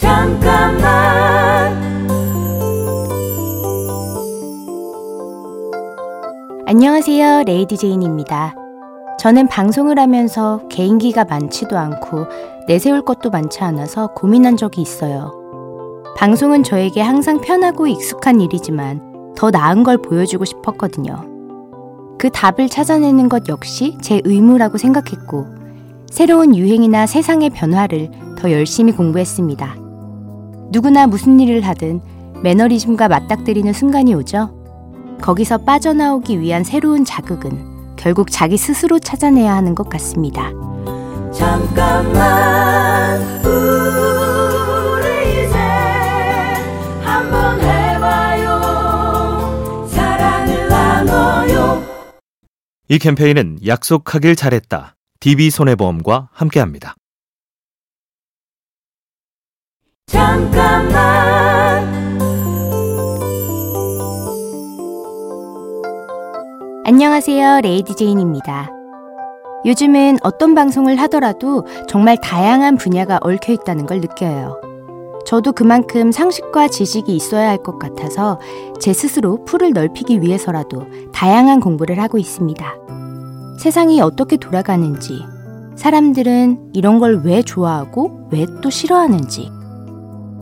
잠깐만 안녕하세요. 레이디 제인입니다. 저는 방송을 하면서 개인기가 많지도 않고 내세울 것도 많지 않아서 고민한 적이 있어요. 방송은 저에게 항상 편하고 익숙한 일이지만 더 나은 걸 보여주고 싶었거든요. 그 답을 찾아내는 것 역시 제 의무라고 생각했고, 새로운 유행이나 세상의 변화를 더 열심히 공부했습니다. 누구나 무슨 일을 하든 매너리즘과 맞닥뜨리는 순간이 오죠. 거기서 빠져나오기 위한 새로운 자극은 결국 자기 스스로 찾아내야 하는 것 같습니다. 잠깐만 우리 이제 한번 해봐요 사랑을 나눠요 이 캠페인은 약속하길 잘했다. DB손해보험과 함께합니다. 잠깐만 안녕하세요. 레이디 제인입니다. 요즘은 어떤 방송을 하더라도 정말 다양한 분야가 얽혀 있다는 걸 느껴요. 저도 그만큼 상식과 지식이 있어야 할 것 같아서 제 스스로 풀을 넓히기 위해서라도 다양한 공부를 하고 있습니다. 세상이 어떻게 돌아가는지, 사람들은 이런 걸 왜 좋아하고 왜 또 싫어하는지,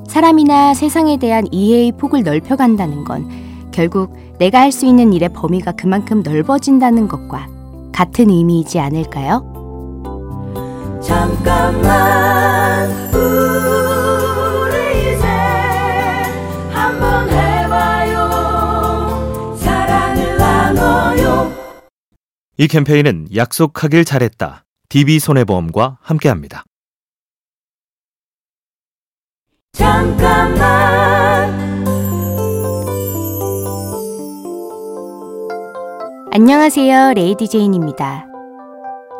사람이나 세상에 대한 이해의 폭을 넓혀간다는 건 결국 내가 할 수 있는 일의 범위가 그만큼 넓어진다는 것과 같은 의미이지 않을까요? 잠깐만 우리 이제 한번 해봐요 사랑을 나눠요 이 캠페인은 약속하길 잘했다. DB손해보험과 함께합니다. 잠깐만 안녕하세요. 레이디 제인입니다.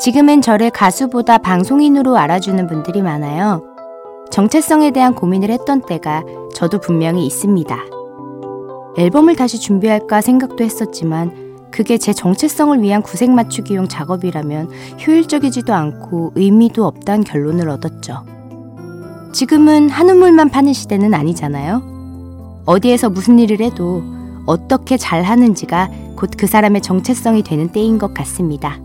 지금은 저를 가수보다 방송인으로 알아주는 분들이 많아요. 정체성에 대한 고민을 했던 때가 저도 분명히 있습니다. 앨범을 다시 준비할까 생각도 했었지만 그게 제 정체성을 위한 구색 맞추기용 작업이라면 효율적이지도 않고 의미도 없다는 결론을 얻었죠. 지금은 한우물만 파는 시대는 아니잖아요. 어디에서 무슨 일을 해도 어떻게 잘 하는지가 곧 그 사람의 정체성이 되는 때인 것 같습니다.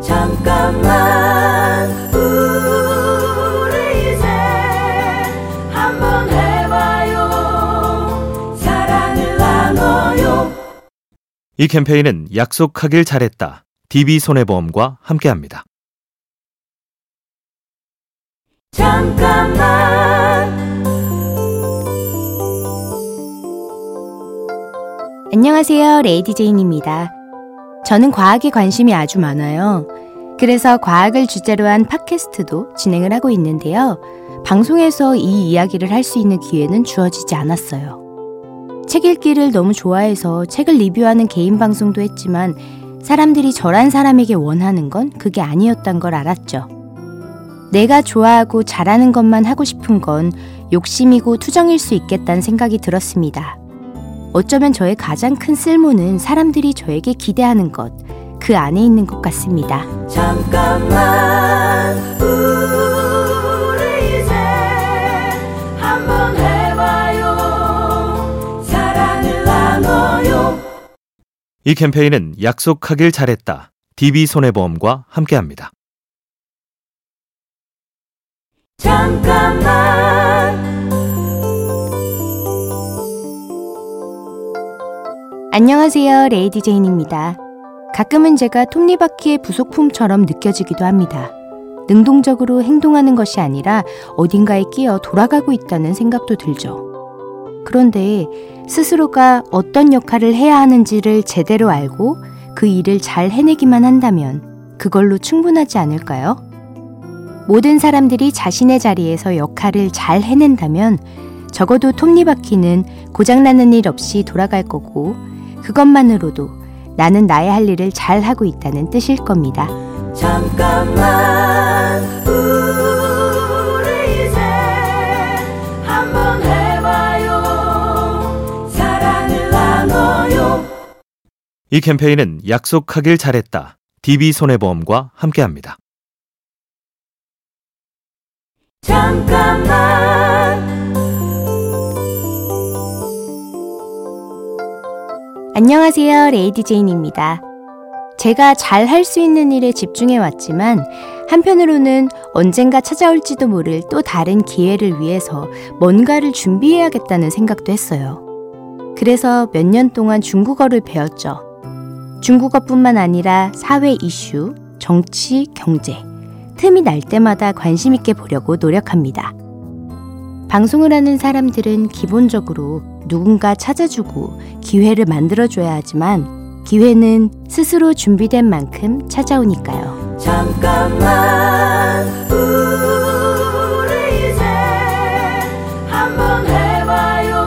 잠깐만 우리 이제 한번 해봐요 사랑을 나눠요 이 캠페인은 약속하길 잘했다. DB손해보험과 함께합니다. 잠깐만 안녕하세요. 레이디 제인입니다. 저는 과학에 관심이 아주 많아요. 그래서 과학을 주제로 한 팟캐스트도 진행을 하고 있는데요. 방송에서 이 이야기를 할 수 있는 기회는 주어지지 않았어요. 책 읽기를 너무 좋아해서 책을 리뷰하는 개인 방송도 했지만 사람들이 저란 사람에게 원하는 건 그게 아니었단 걸 알았죠. 내가 좋아하고 잘하는 것만 하고 싶은 건 욕심이고 투정일 수 있겠다는 생각이 들었습니다. 어쩌면 저의 가장 큰 쓸모는 사람들이 저에게 기대하는 것, 그 안에 있는 것 같습니다. 잠깐만 우리 이제 한번 해봐요 사랑을 나눠요 이 캠페인은 약속하길 잘했다. DB손해보험과 함께합니다. 잠깐만 안녕하세요. 레이디 제인입니다. 가끔은 제가 톱니바퀴의 부속품처럼 느껴지기도 합니다. 능동적으로 행동하는 것이 아니라 어딘가에 끼어 돌아가고 있다는 생각도 들죠. 그런데 스스로가 어떤 역할을 해야 하는지를 제대로 알고 그 일을 잘 해내기만 한다면 그걸로 충분하지 않을까요? 모든 사람들이 자신의 자리에서 역할을 잘 해낸다면 적어도 톱니바퀴는 고장나는 일 없이 돌아갈 거고 그것만으로도 나는 나의 할 일을 잘 하고 있다는 뜻일 겁니다. 잠깐만 우리 이제 한번 해봐요 사랑을 나눠요 이 캠페인은 약속하길 잘했다. DB손해보험과 함께합니다. 잠깐만 안녕하세요. 레이디 제인입니다. 제가 잘 할 수 있는 일에 집중해 왔지만 한편으로는 언젠가 찾아올지도 모를 또 다른 기회를 위해서 뭔가를 준비해야겠다는 생각도 했어요. 그래서 몇 년 동안 중국어를 배웠죠. 중국어뿐만 아니라 사회 이슈, 정치, 경제, 틈이 날 때마다 관심 있게 보려고 노력합니다. 방송을 하는 사람들은 기본적으로 누군가 찾아주고 기회를 만들어줘야 하지만 기회는 스스로 준비된 만큼 찾아오니까요. 잠깐만 우리 이제 한번 해봐요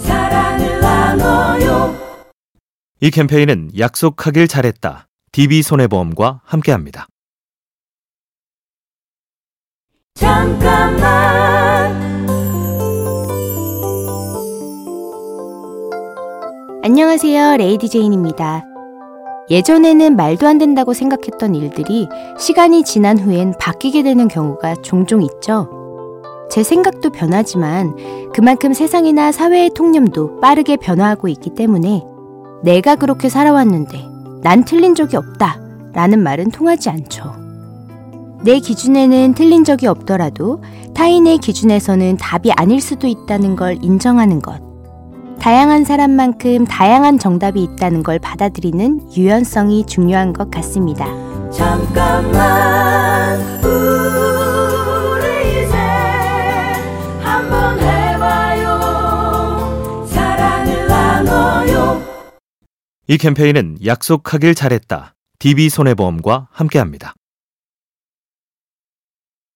사랑을 나눠요 이 캠페인은 약속하길 잘했다. DB손해보험과 함께합니다. 잠깐만 안녕하세요. 레이디 제인입니다. 예전에는 말도 안 된다고 생각했던 일들이 시간이 지난 후엔 바뀌게 되는 경우가 종종 있죠. 제 생각도 변하지만 그만큼 세상이나 사회의 통념도 빠르게 변화하고 있기 때문에 내가 그렇게 살아왔는데 난 틀린 적이 없다 라는 말은 통하지 않죠. 내 기준에는 틀린 적이 없더라도 타인의 기준에서는 답이 아닐 수도 있다는 걸 인정하는 것. 다양한 사람만큼 다양한 정답이 있다는 걸 받아들이는 유연성이 중요한 것 같습니다. 잠깐만 우리 이제 한번 해봐요 사랑을 나눠요 이 캠페인은 약속하길 잘했다. DB손해보험과 함께합니다.